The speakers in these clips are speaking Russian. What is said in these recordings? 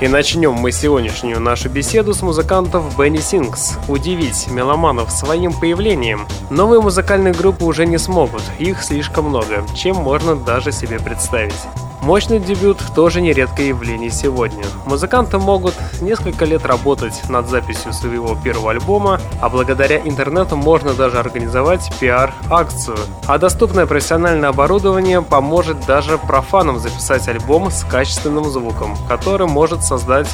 И начнем мы сегодняшнюю нашу беседу с музыкантов Бенни Сингс. Удивить меломанов своим появлением. Новые музыкальные группы уже не смогут, их слишком много, чем можно даже себе представить. Мощный дебют тоже нередкое явление сегодня. Музыканты могут несколько лет работать над записью своего первого альбома, а благодаря интернету можно даже организовать пиар-акцию. А доступное профессиональное оборудование поможет даже профанам записать альбом с качественным звуком, который может создать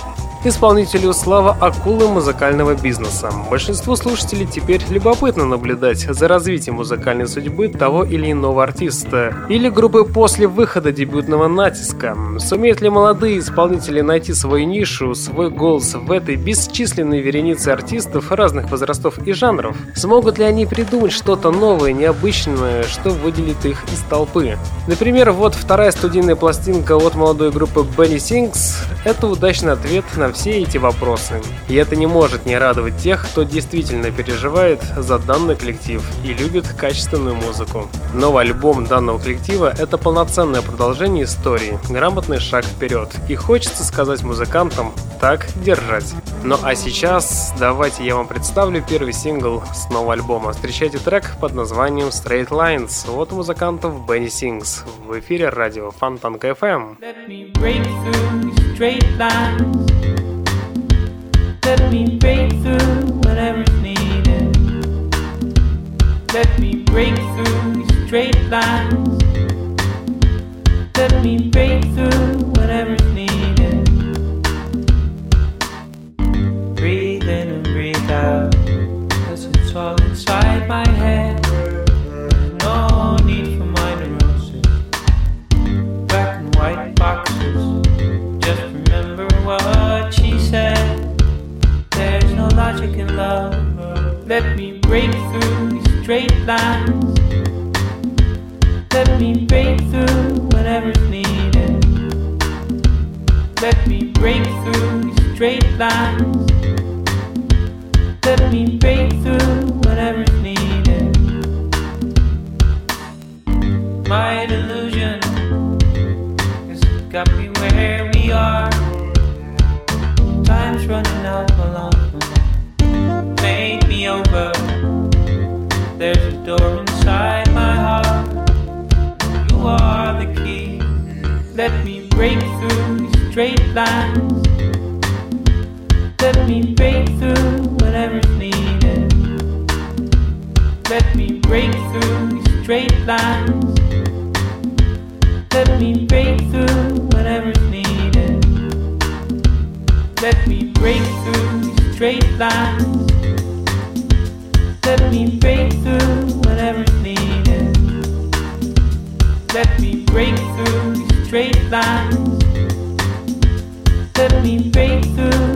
исполнителю слава акулы музыкального бизнеса. Большинству слушателей теперь любопытно наблюдать за развитием музыкальной судьбы того или иного артиста или группы после выхода дебютного натиска. Сумеют ли молодые исполнители найти свою нишу, свой голос в этой бесчисленной веренице артистов разных возрастов и жанров? Смогут ли они придумать что-то новое, необычное, что выделит их из толпы? Например, вот вторая студийная пластинка от молодой группы Benny Sings – это удачный ответ на все эти вопросы. И это не может не радовать тех, кто действительно переживает за данный коллектив и любит качественную музыку. Новый альбом данного коллектива – это полноценное продолжение истории, грамотный шаг вперед. И хочется сказать музыкантам «так держать». Ну а сейчас давайте я вам представлю первый сингл с нового альбома. Встречайте трек под названием Straight Lines от музыкантов Benny Sings в эфире радио Фонтанка FM. Straight lines. Let me break through these straight lines. Let me break through whatever's needed. Breathe in and breathe out. Cause it's all inside my head. No need for my neurosis. Black and white boxes. Just remember what she said. There's no logic in love. Let me break through these straight lines. Let me break through whatever's needed. Let me break through these straight lines. Let me break through whatever's needed. My delusion has got me where we are. Time's running out along made me over. There's a door inside my heart. You are. Let me break through straight lines. Let me break through whatever's needed. Let me break through straight lines. Let me break through whatever's needed. Let me break through straight lines. Let me break through whatever's needed. Let me break through straight lines. Let me break through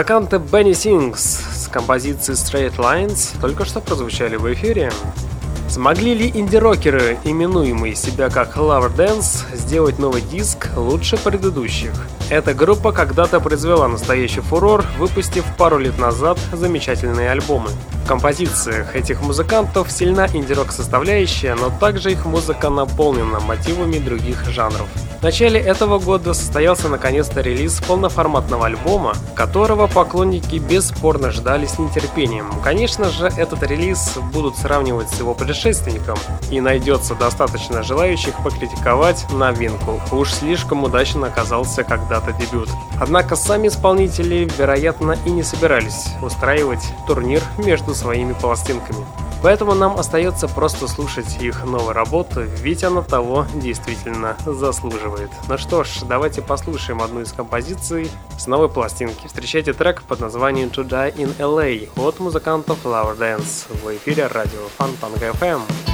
Музыканты Benny Sings с композицией Straight Lines только что прозвучали в эфире. Смогли ли инди-рокеры, именуемые себя как Lover Dance, сделать новый диск лучше предыдущих? Эта группа когда-то произвела настоящий фурор, выпустив пару лет назад замечательные альбомы. Композициях этих музыкантов сильна инди-рок составляющая, но также их музыка наполнена мотивами других жанров. В начале этого года состоялся наконец-то релиз полноформатного альбома, которого поклонники бесспорно ждали с нетерпением. Конечно же, этот релиз будут сравнивать с его предшественником, и найдется достаточно желающих покритиковать новинку. Уж слишком удачно оказался когда-то дебют. Однако сами исполнители, вероятно, и не собирались устраивать турнир между своими пластинками. Поэтому нам остается просто слушать их новую работу, ведь она того действительно заслуживает. Ну что ж, давайте послушаем одну из композиций с новой пластинки. Встречайте трек под названием To Die in LA от музыкантов Flower Dance в эфире радио Фонтанка FM.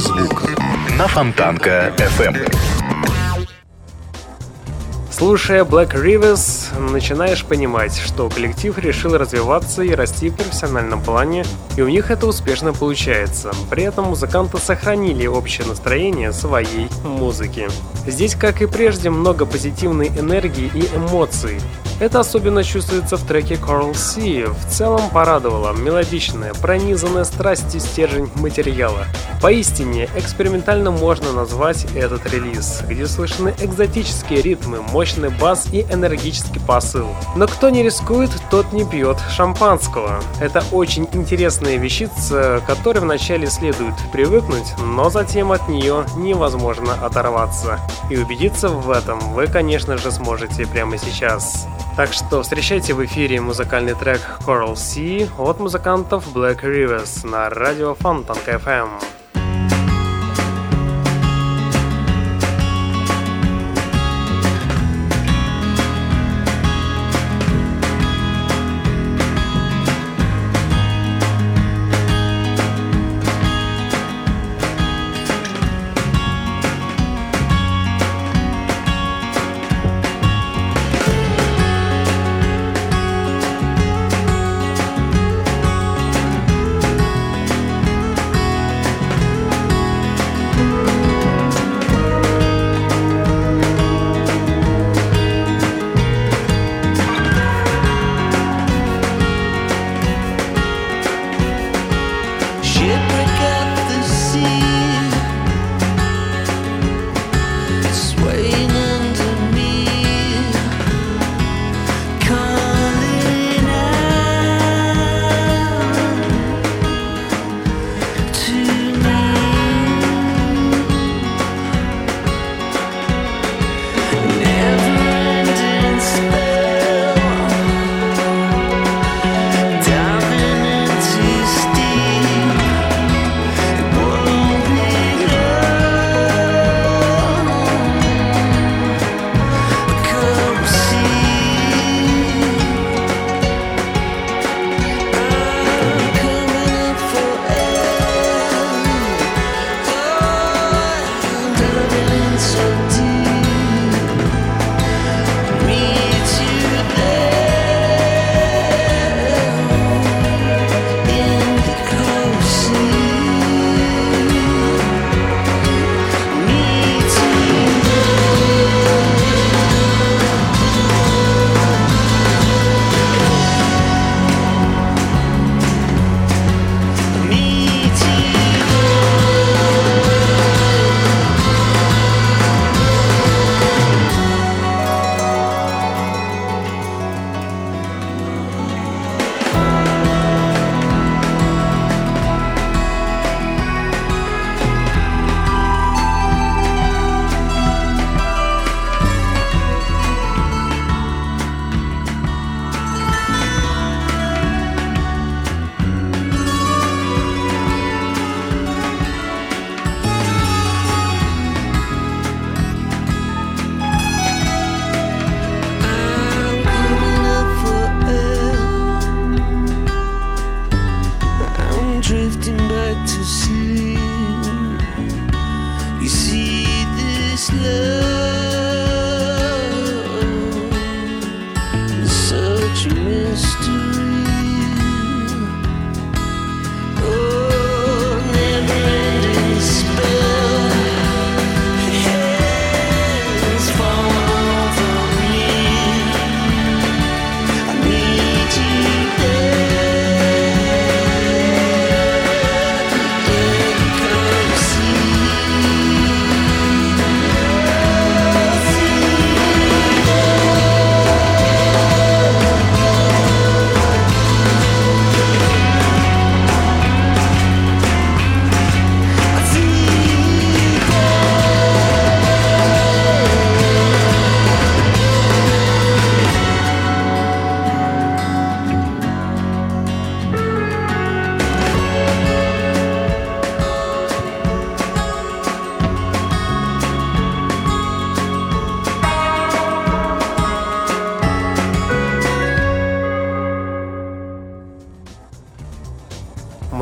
Стереозвук на Фонтанка FM. Слушая Black Rivers, начинаешь понимать, что коллектив решил развиваться и расти в профессиональном плане, и у них это успешно получается. При этом музыканты сохранили общее настроение своей музыки. Здесь, как и прежде, много позитивной энергии и эмоций. Это особенно чувствуется в треке Coral Sea. В целом порадовало мелодичная, пронизанная страстью стержень материала. Поистине, экспериментально можно назвать этот релиз, где слышны экзотические ритмы, мощный бас и энергический посыл. Но кто не рискует, тот не пьет шампанского. Это очень интересная вещица, которой вначале следует привыкнуть, но затем от нее невозможно оторваться. И убедиться в этом вы, конечно же, сможете прямо сейчас. Так что встречайте в эфире музыкальный трек Coral Sea от музыкантов Black Rivers на радио Фонтанка FM.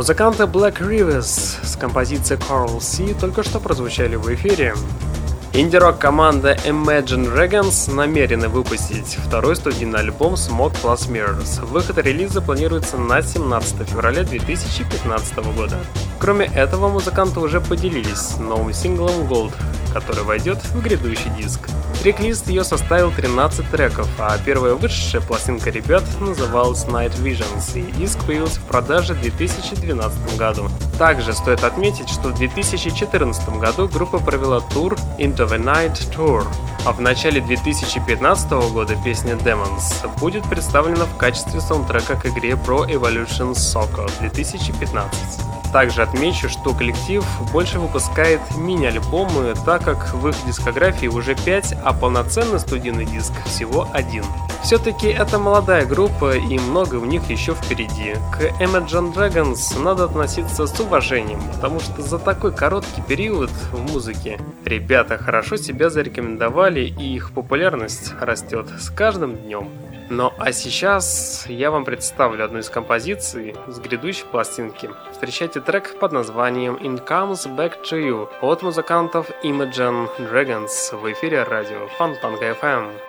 Музыканты Black Rivers композиция Coral Sea только что прозвучали в эфире. Инди-рок команда Imagine Dragons намерены выпустить второй студийный альбом Smoke Plus Mirrors. Выход релиза планируется на 17 февраля 2015 года. Кроме этого, музыканты уже поделились новым синглом Gold, который войдет в грядущий диск. Трек-лист ее составил 13 треков, а первая вышедшая пластинка ребят называлась Night Visions, и диск появился в продаже в 2012 году. Также стоит отметить, что в 2014 году группа провела тур Into the Night Tour, а в начале 2015 года песня Demons будет представлена в качестве саундтрека к игре Pro Evolution Soccer 2015. Также отмечу, что коллектив больше выпускает мини-альбомы, так как в их дискографии уже 5, а полноценный студийный диск всего один. Все-таки это молодая группа и много у них еще впереди. К Imagine Dragons надо относиться с уважением, потому что за такой короткий период в музыке ребята хорошо себя зарекомендовали и их популярность растет с каждым днем. Ну а сейчас я вам представлю одну из композиций с грядущей пластинки. Встречайте трек под названием In Comes Back to You от музыкантов Imagine Dragons в эфире радио Фонтанка FM.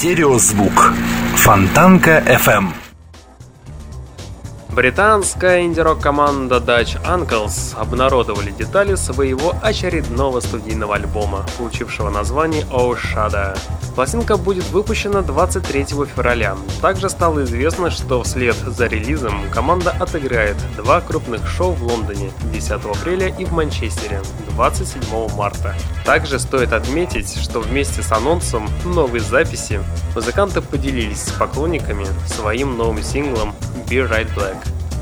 Стереозвук. Фонтанка FM. Британская инди-рок команда Dutch Uncles обнародовали детали своего очередного студийного альбома, получившего название Oh Shada. Пластинка будет выпущена 23 февраля. Также стало известно, что вслед за релизом команда отыграет два крупных шоу в Лондоне 10 апреля и в Манчестере 27 марта. Также стоит отметить, что вместе с анонсом новой записи музыканты поделились с поклонниками своим новым синглом Be Right Black.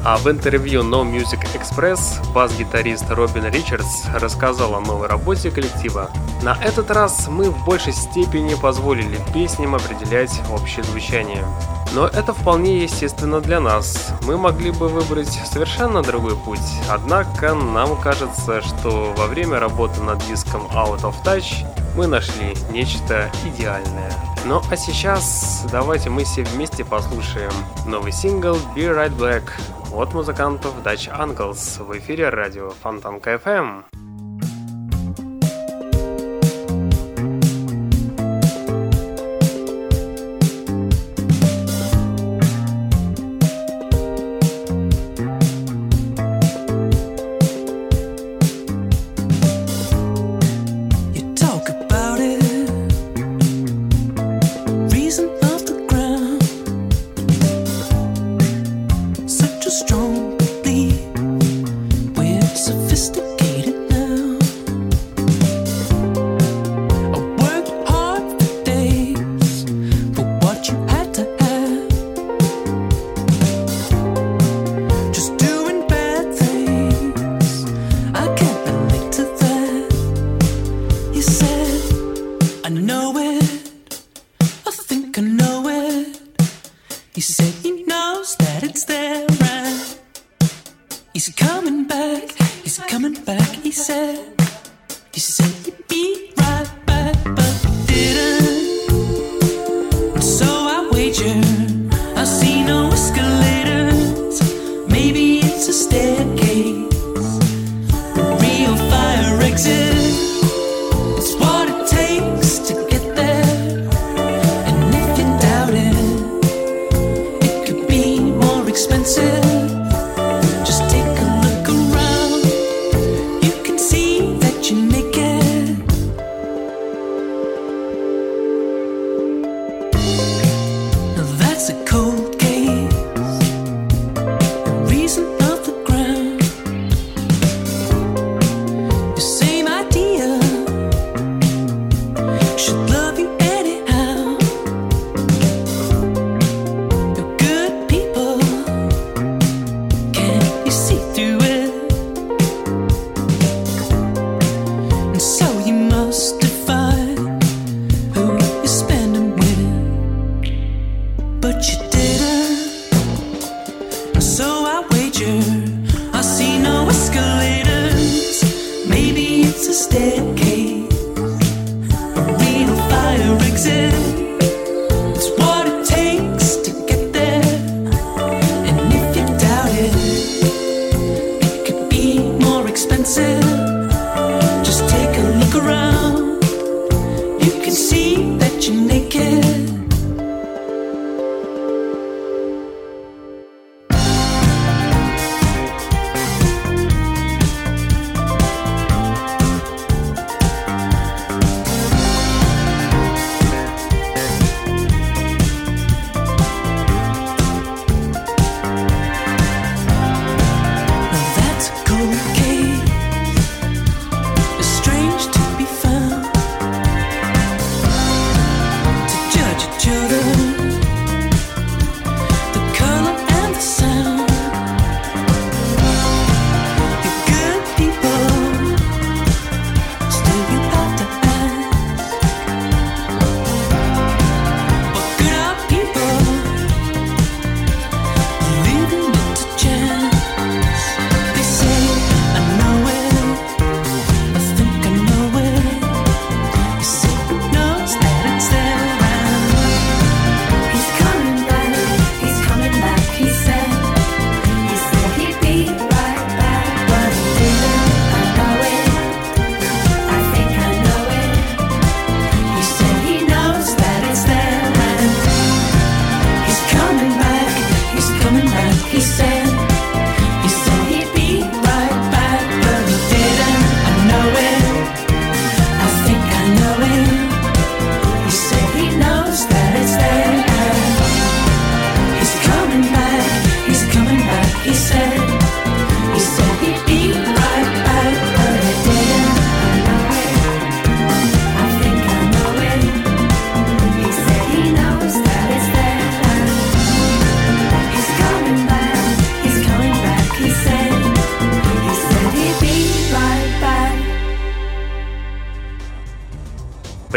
А в интервью No Music Express бас-гитарист Робин Ричардс рассказал о новой работе коллектива. На этот раз мы в большей степени позволили песням определять общее звучание. Но это вполне естественно для нас. Мы могли бы выбрать совершенно другой путь. Однако нам кажется, что во время работы над диском Out of Touch мы нашли нечто идеальное. Ну а сейчас давайте мы все вместе послушаем новый сингл Be Right Black от музыкантов Dutch Uncles в эфире радио Фонтанка FM.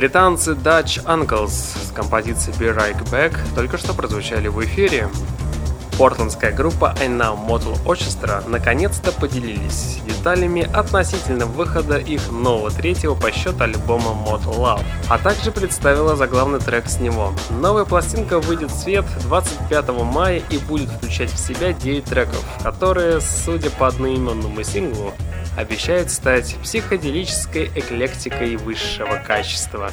Британцы Dutch Uncles с композицией Be Right Back только что прозвучали в эфире. Портландская группа I Now Model Orchestra наконец-то поделились деталями относительно выхода их нового третьего по счету альбома Model Love, а также представила заглавный трек с него. Новая пластинка выйдет в свет 25 мая и будет включать в себя 9 треков, которые, судя по одноименному синглу, обещают стать психоделической эклектикой высшего качества.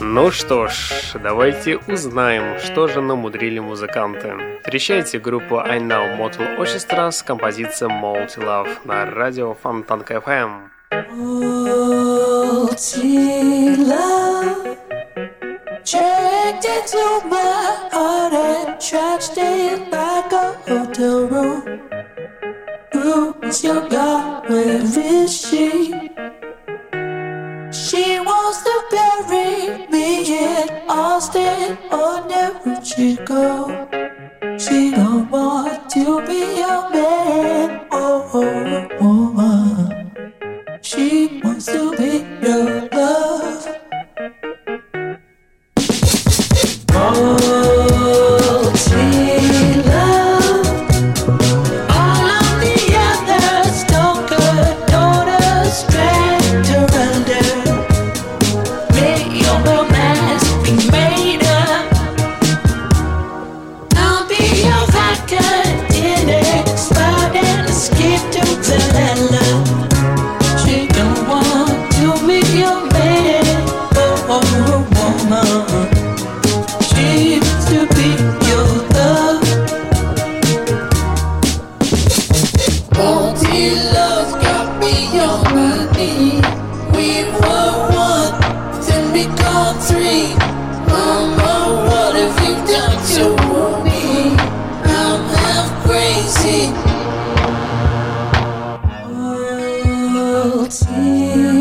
Ну что ж, давайте узнаем, что же намудрили музыканты. Встречайте группу I Know Motel Orchestra с композицией Multi Love на радио Фонтанка FM. Checked into my heart and trashed it like a hotel room. Who is your God? Where is she? She wants to bury me in Austin or New Chicago. She don't want to be a man or a woman. She wants to be your love.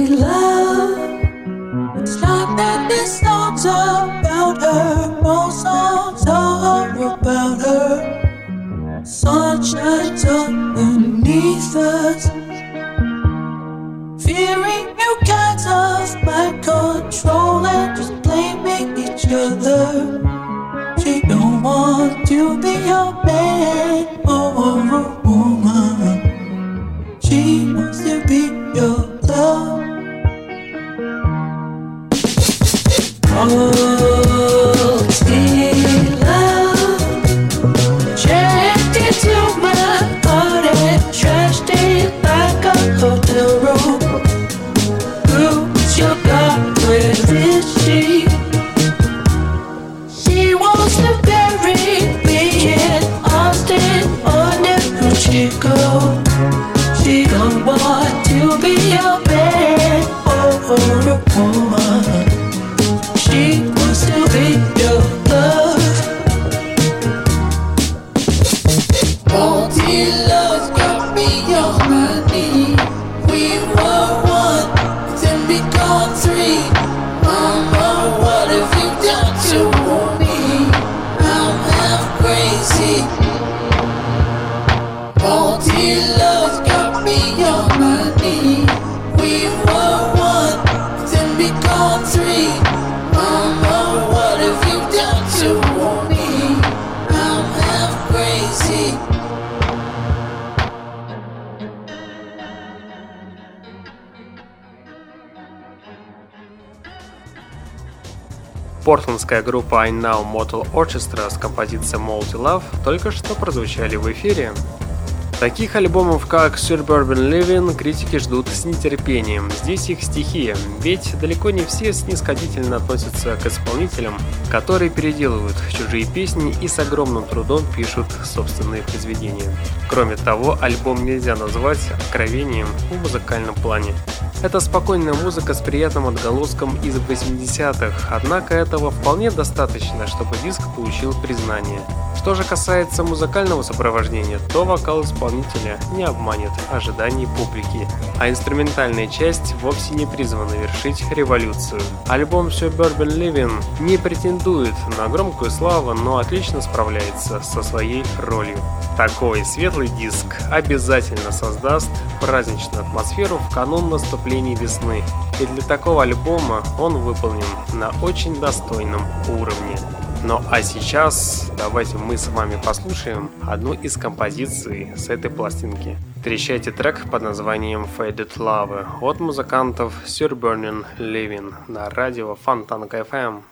Love. It's not that this song's about her, most songs are about her. Sun shines underneath us. Fearing you kinds of mind control and just blaming each other want to be your man. Oh, oh, oh. Портландская группа I Now Motel Orchestra с композицией Multi Love только что прозвучали в эфире. Таких альбомов, как Suburban Living, критики ждут с нетерпением. Здесь их стихия, ведь далеко не все снисходительно относятся к исполнителям, которые переделывают чужие песни и с огромным трудом пишут собственные произведения. Кроме того, альбом нельзя назвать откровением в музыкальном плане. Это спокойная музыка с приятным отголоском из 80-х, однако этого вполне достаточно, чтобы диск получил признание. Что же касается музыкального сопровождения, то вокал исполнителя исполнителя не обманет ожиданий публики, а инструментальная часть вовсе не призвана вершить революцию. Альбом Suburban Living не претендует на громкую славу, но отлично справляется со своей ролью. Такой светлый диск обязательно создаст праздничную атмосферу в канун наступления весны, и для такого альбома он выполнен на очень достойном уровне. Ну а сейчас давайте мы с вами послушаем одну из композиций с этой пластинки. Встречайте трек под названием Faded Love от музыкантов Sir Burning Living на радио Фонтанка FM.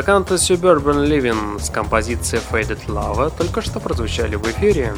Музыканты Suburban Living с композицией Faded Lava только что прозвучали в эфире.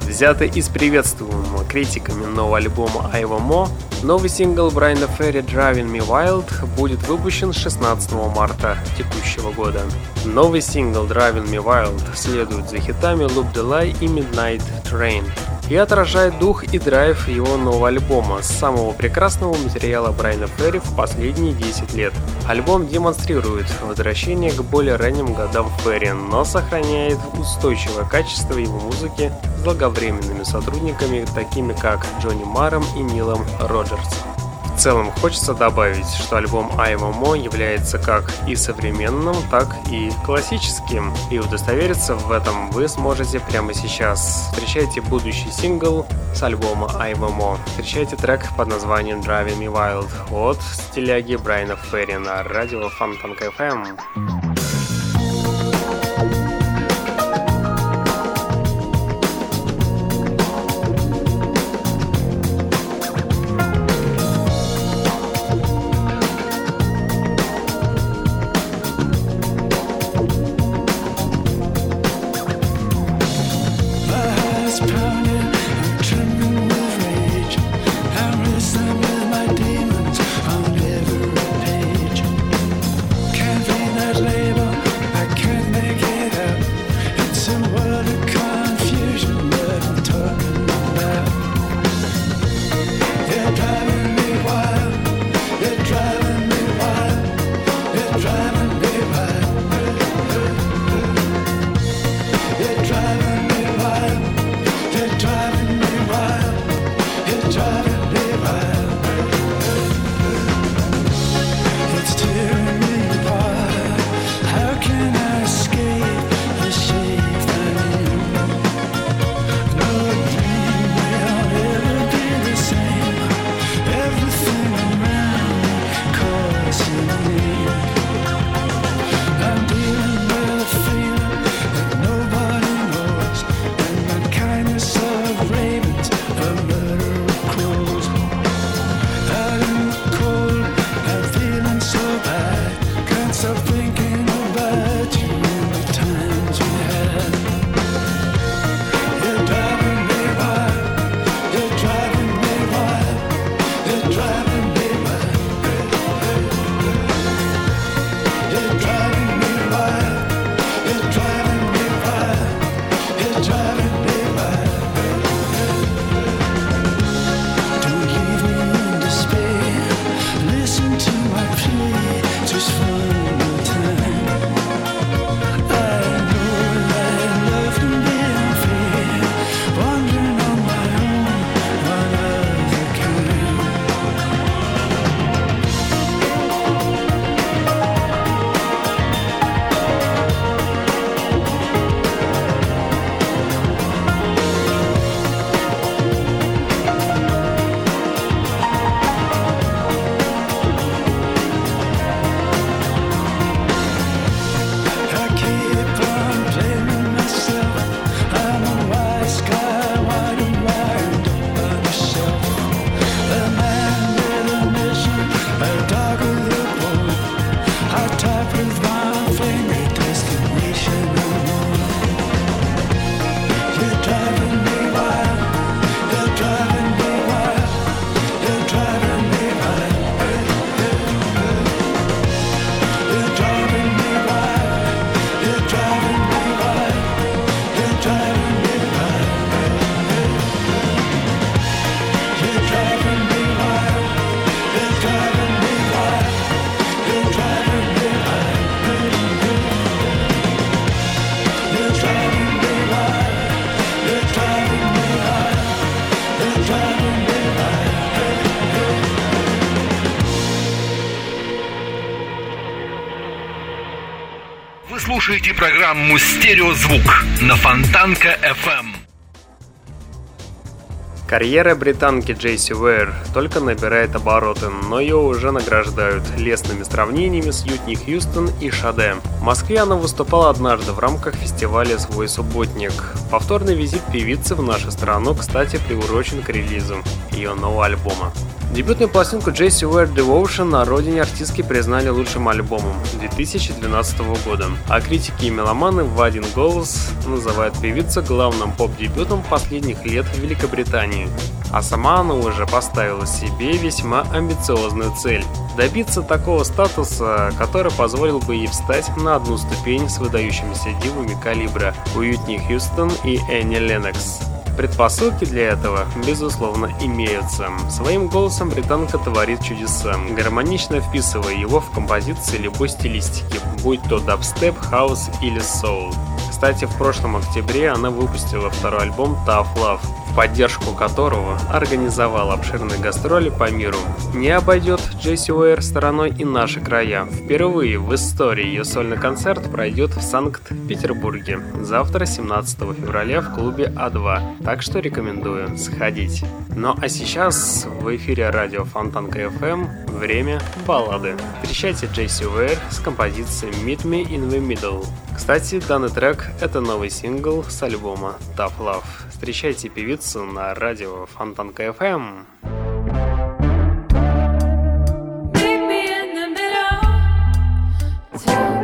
Взятый из приветствуемого критиками нового альбома Айва Мо, новый сингл Брайана Ферри Driving Me Wild будет выпущен 16 марта текущего года. Новый сингл Driving Me Wild следует за хитами Loop Lie и Midnight Train. и отражает дух и драйв его нового альбома, самого прекрасного материала Брайана Ферри в последние 10 лет. Альбом демонстрирует возвращение к более ранним годам Ферри, но сохраняет устойчивое качество его музыки с долговременными сотрудниками, такими как Джонни Маром и Нилом Роджерсом. В целом хочется добавить, что альбом Айвамо является как и современным, так и классическим. И удостовериться в этом вы сможете прямо сейчас. Встречайте будущий сингл с альбома Айвамо. Встречайте трек под названием Driving Me Wild от стиляги Брайана Ферри на радио Фонтанка FM. Программу «Стереозвук» на Фонтанка FM. Карьера британки Джейси Уэйр только набирает обороты, но ее уже награждают лестными сравнениями с Ютни Хьюстон и Шаде. В Москве она выступала однажды в рамках фестиваля «Свой субботник». Повторный визит певицы в нашу страну, кстати, приурочен к релизу ее нового альбома. Дебютную пластинку Джесси Уэр Devotion на родине артистки признали лучшим альбомом 2012 года, а критики и меломаны в один голос называют певицу главным поп-дебютом последних лет в Великобритании. А сама она уже поставила себе весьма амбициозную цель – добиться такого статуса, который позволил бы ей встать на одну ступень с выдающимися дивами калибра Уитни Хьюстон и Энни Леннокс. Предпосылки для этого, безусловно, имеются. Своим голосом британка творит чудеса, гармонично вписывая его в композиции любой стилистики, будь то дабстеп, хаус или соул. Кстати, в прошлом октябре она выпустила второй альбом Tough Love, поддержку которого организовал обширные гастроли по миру. Не обойдет Джесси Уэйр стороной и наши края. Впервые в истории ее сольный концерт пройдет в Санкт-Петербурге. Завтра, 17 февраля, в клубе А2. Так что рекомендую сходить. Ну а сейчас в эфире радио Фонтан КФМ время баллады. Встречайте Джесси Уэр с композицией Meet Me in the Middle. Кстати, данный трек — это новый сингл с альбома Tough Love. Встречайте певицу на радио Фонтан КФМ. so long to come back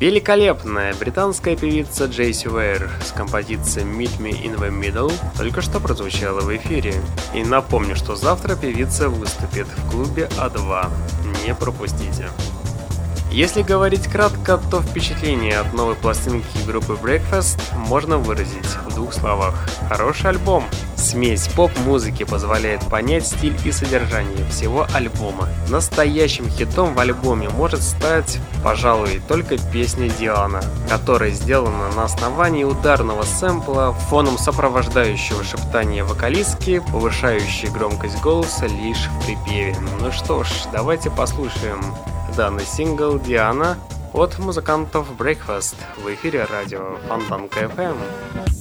Великолепная британская певица Джейси Уэйр с композицией Meet Me in the Middle только что прозвучала в эфире. И напомню, что завтра певица выступит в клубе А2. Не пропустите. Если говорить кратко, то впечатление от новой пластинки группы Breakfast можно выразить в двух словах. Хороший альбом. Смесь поп-музыки позволяет понять стиль и содержание всего альбома. Настоящим хитом в альбоме может стать, пожалуй, только песня Диана, которая сделана на основании ударного сэмпла, фоном сопровождающего шептания вокалистки, повышающей громкость голоса лишь в припеве. Ну что ж, давайте послушаем Данный сингл «Диана» от музыкантов Breakfast в эфире радио Фонтанка FM.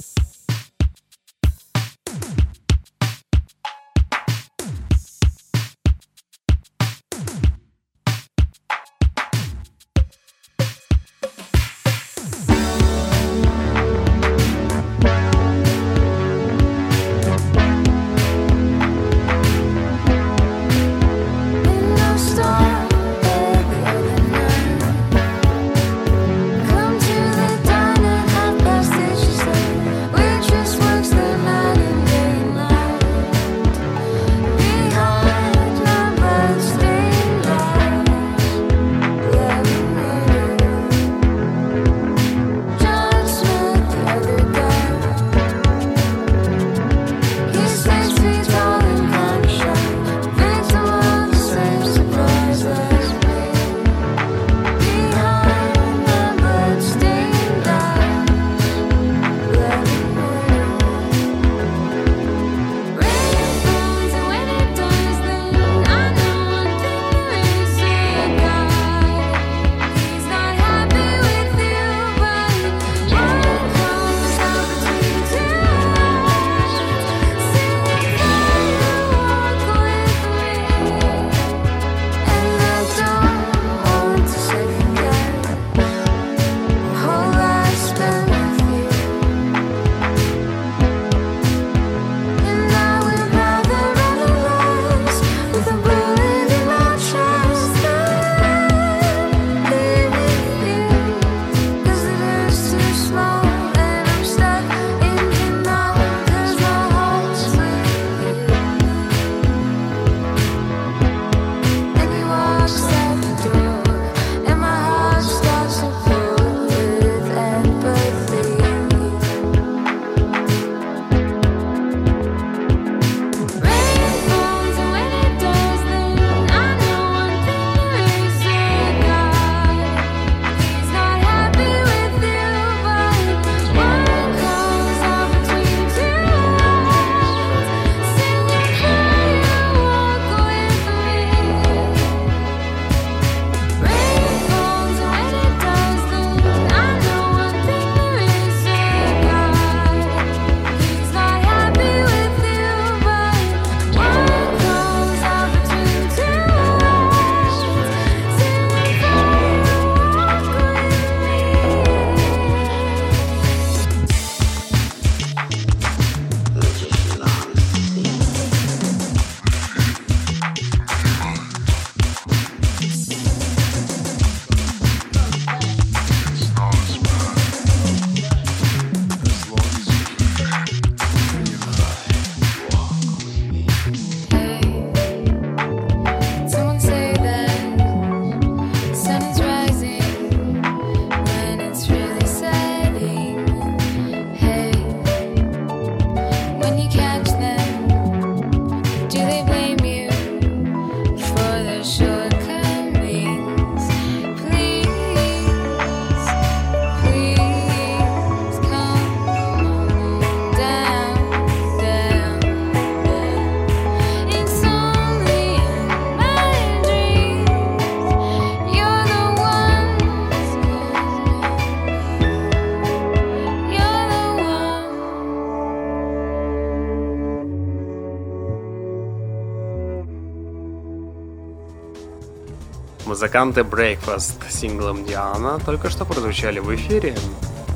Музыканты Breakfast синглом Диана только что прозвучали в эфире.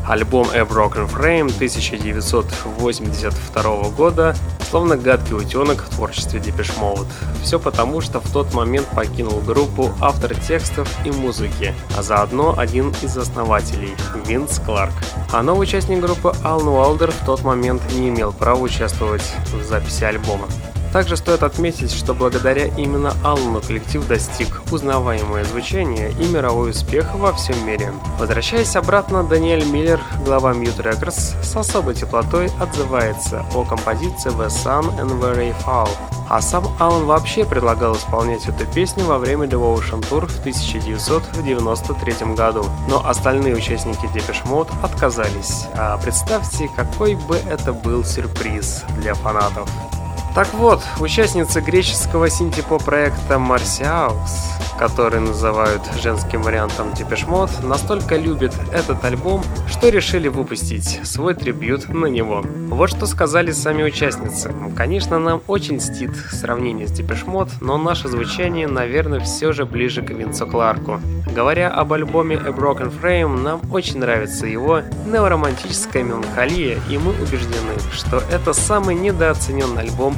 Альбом A Broken Frame 1982 года словно гадкий утенок в творчестве Depeche Mode. Все потому, что в тот момент покинул группу автор текстов и музыки, а заодно один из основателей – Винс Кларк. А новый участник группы Алан Уалдер в тот момент не имел права участвовать в записи альбома. Также стоит отметить, что благодаря именно Аллану коллектив достиг узнаваемое звучание и мировой успех во всем мире. Возвращаясь обратно, Даниэль Миллер, глава Mute Records, с особой теплотой отзывается о композиции The Sun and Very Fall. А сам Аллан вообще предлагал исполнять эту песню во время Devotion Tour в 1993 году, но остальные участники Depeche Mode отказались. А представьте, какой бы это был сюрприз для фанатов. Так вот, участницы греческого синтепо-проекта Марсиаус, который называют женским вариантом Депешмот, настолько любят этот альбом, что решили выпустить свой трибют на него. Вот что сказали сами участницы. Конечно, нам очень стит сравнение с Депешмот, но наше звучание, наверное, все же ближе к Винсу Кларку. Говоря об альбоме A Broken Frame, нам очень нравится его неоромантическая меланхолия, и мы убеждены, что это самый недооцененный альбом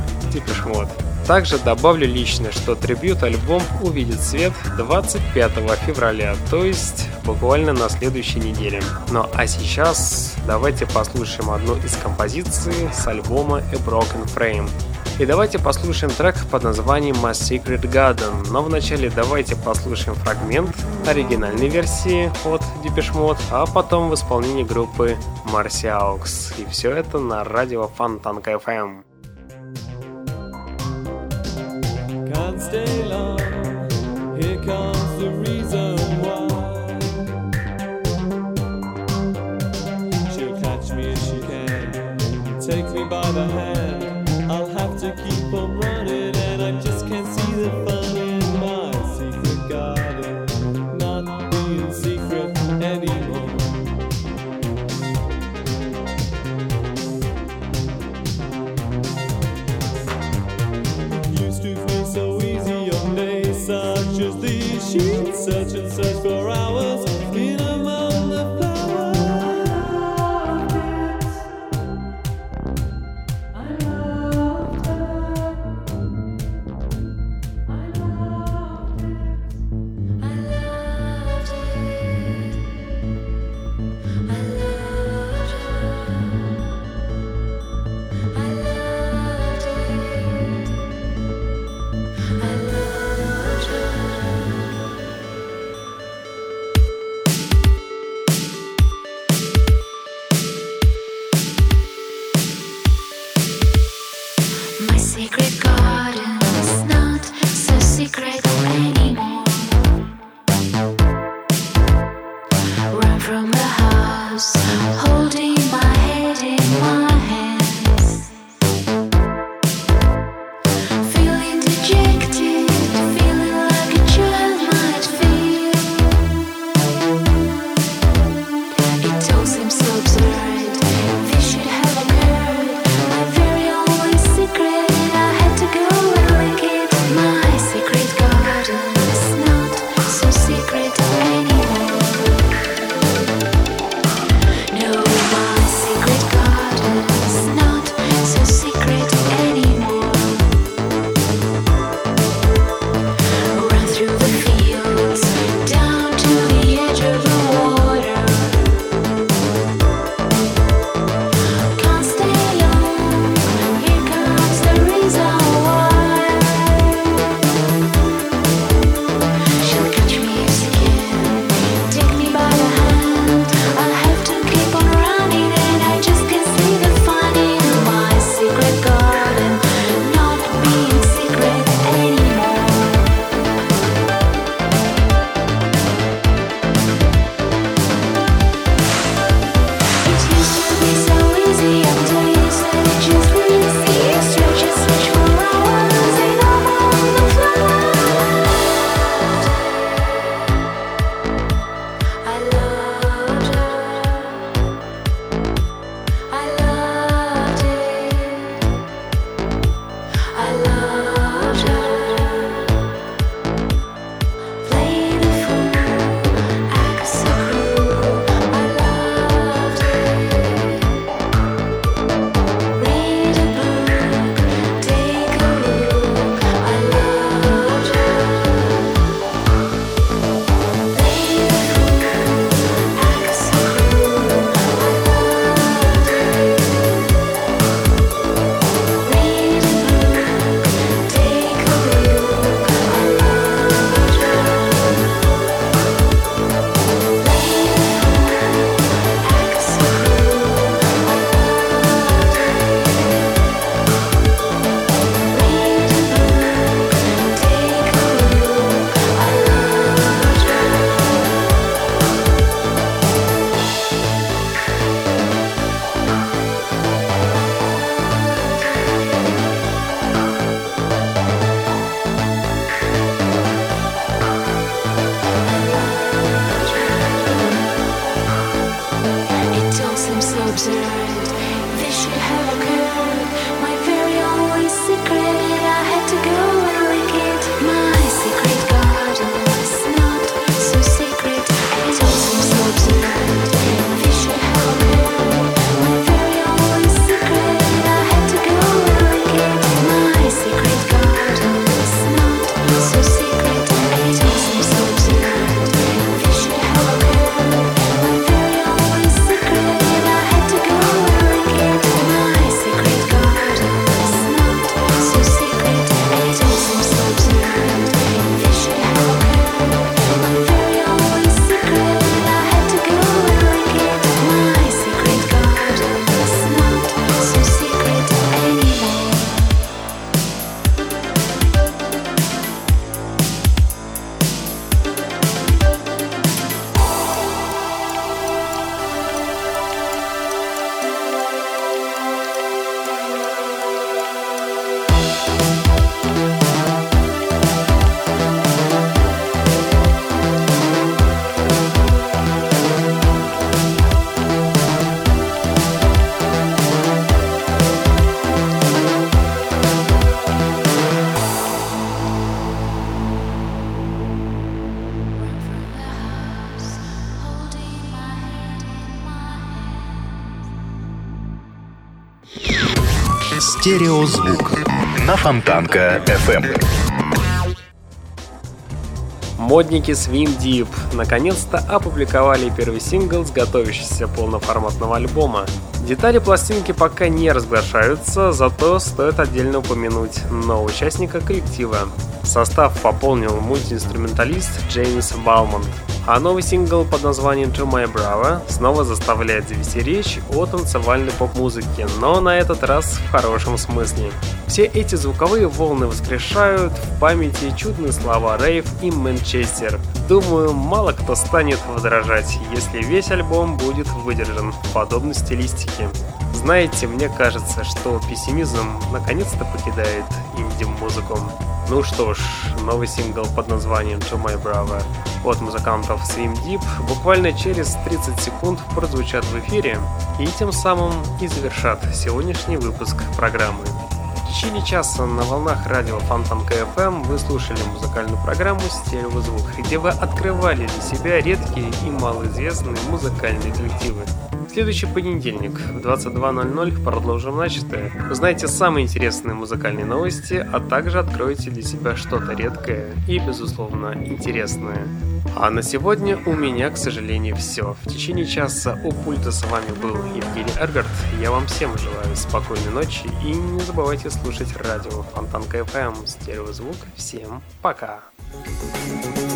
Mode. Также добавлю лично, что трибют-альбом увидит свет 25 февраля, то есть буквально на следующей неделе. Ну а сейчас давайте послушаем одну из композиций с альбома A Broken Frame. И давайте послушаем трек под названием My Secret Garden. Но вначале давайте послушаем фрагмент оригинальной версии от Depeche Mode, а потом в исполнении группы Marciaux. И все это на радио Фонтанка FM. Стереозвук на Фонтанка FM. Модники Swim Deep наконец-то опубликовали первый сингл с готовящегося полноформатного альбома. Детали пластинки пока не разглашаются, зато стоит отдельно упомянуть нового участника коллектива. Состав пополнил мультиинструменталист Джеймс Бауман. А новый сингл под названием To My Bravo снова заставляет завести речь о танцевальной поп-музыке, но на этот раз в хорошем смысле. Все эти звуковые волны воскрешают в памяти чудные слова Рейв и Манчестер. Думаю, мало кто станет возражать, если весь альбом будет выдержан в подобной стилистике. Знаете, мне кажется, что пессимизм наконец-то покидает инди-музыку. Ну что ж, новый сингл под названием To My Brother от музыкантов Swim Deep буквально через 30 секунд прозвучат в эфире и тем самым и завершат сегодняшний выпуск программы. В течение часа на волнах радио Фонтан КФМ вы слушали музыкальную программу «Стереозвук», где вы открывали для себя редкие и малоизвестные музыкальные коллективы. Следующий понедельник в 22.00 продолжим начатое. Узнаете самые интересные музыкальные новости, а также откроете для себя что-то редкое и, безусловно, интересное. А на сегодня у меня, к сожалению, все. В течение часа у пульта с вами был Евгений Эргард. Я вам всем желаю спокойной ночи и не забывайте слушать радио Фонтан КФМ, стереозвук. Всем пока! Start to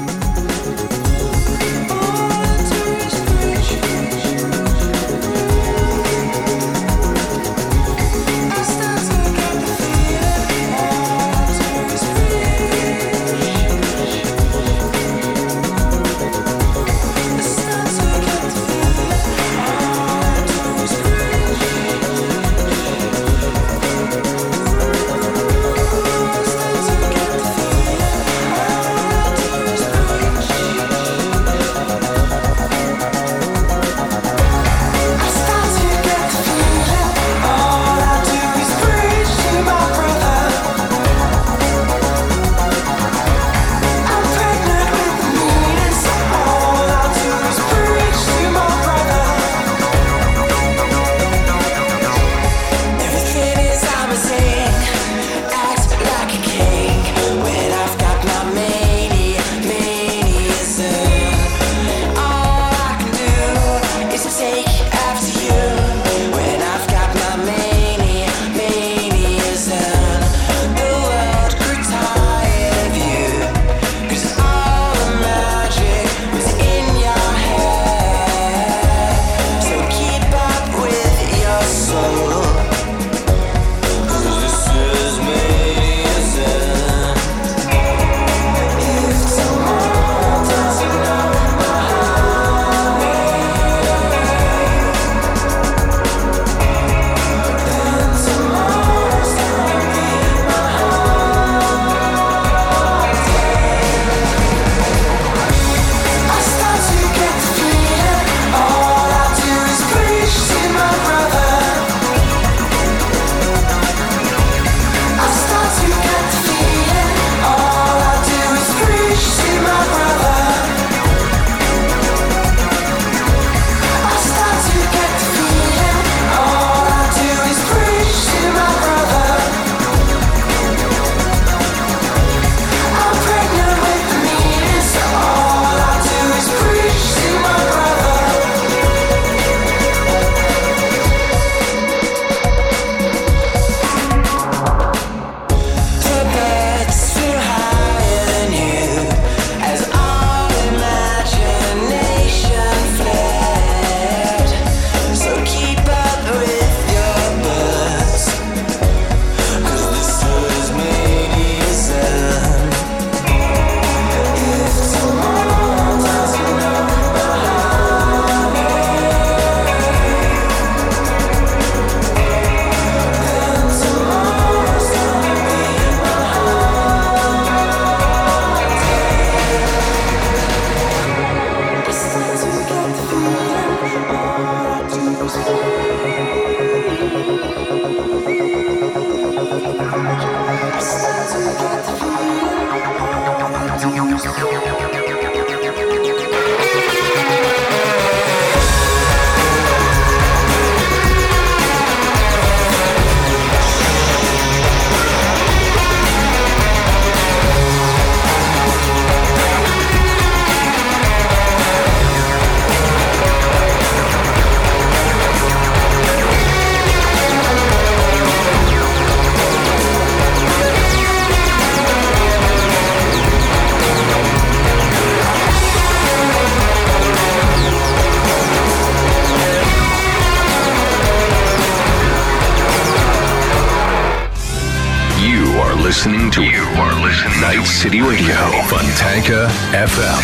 FM.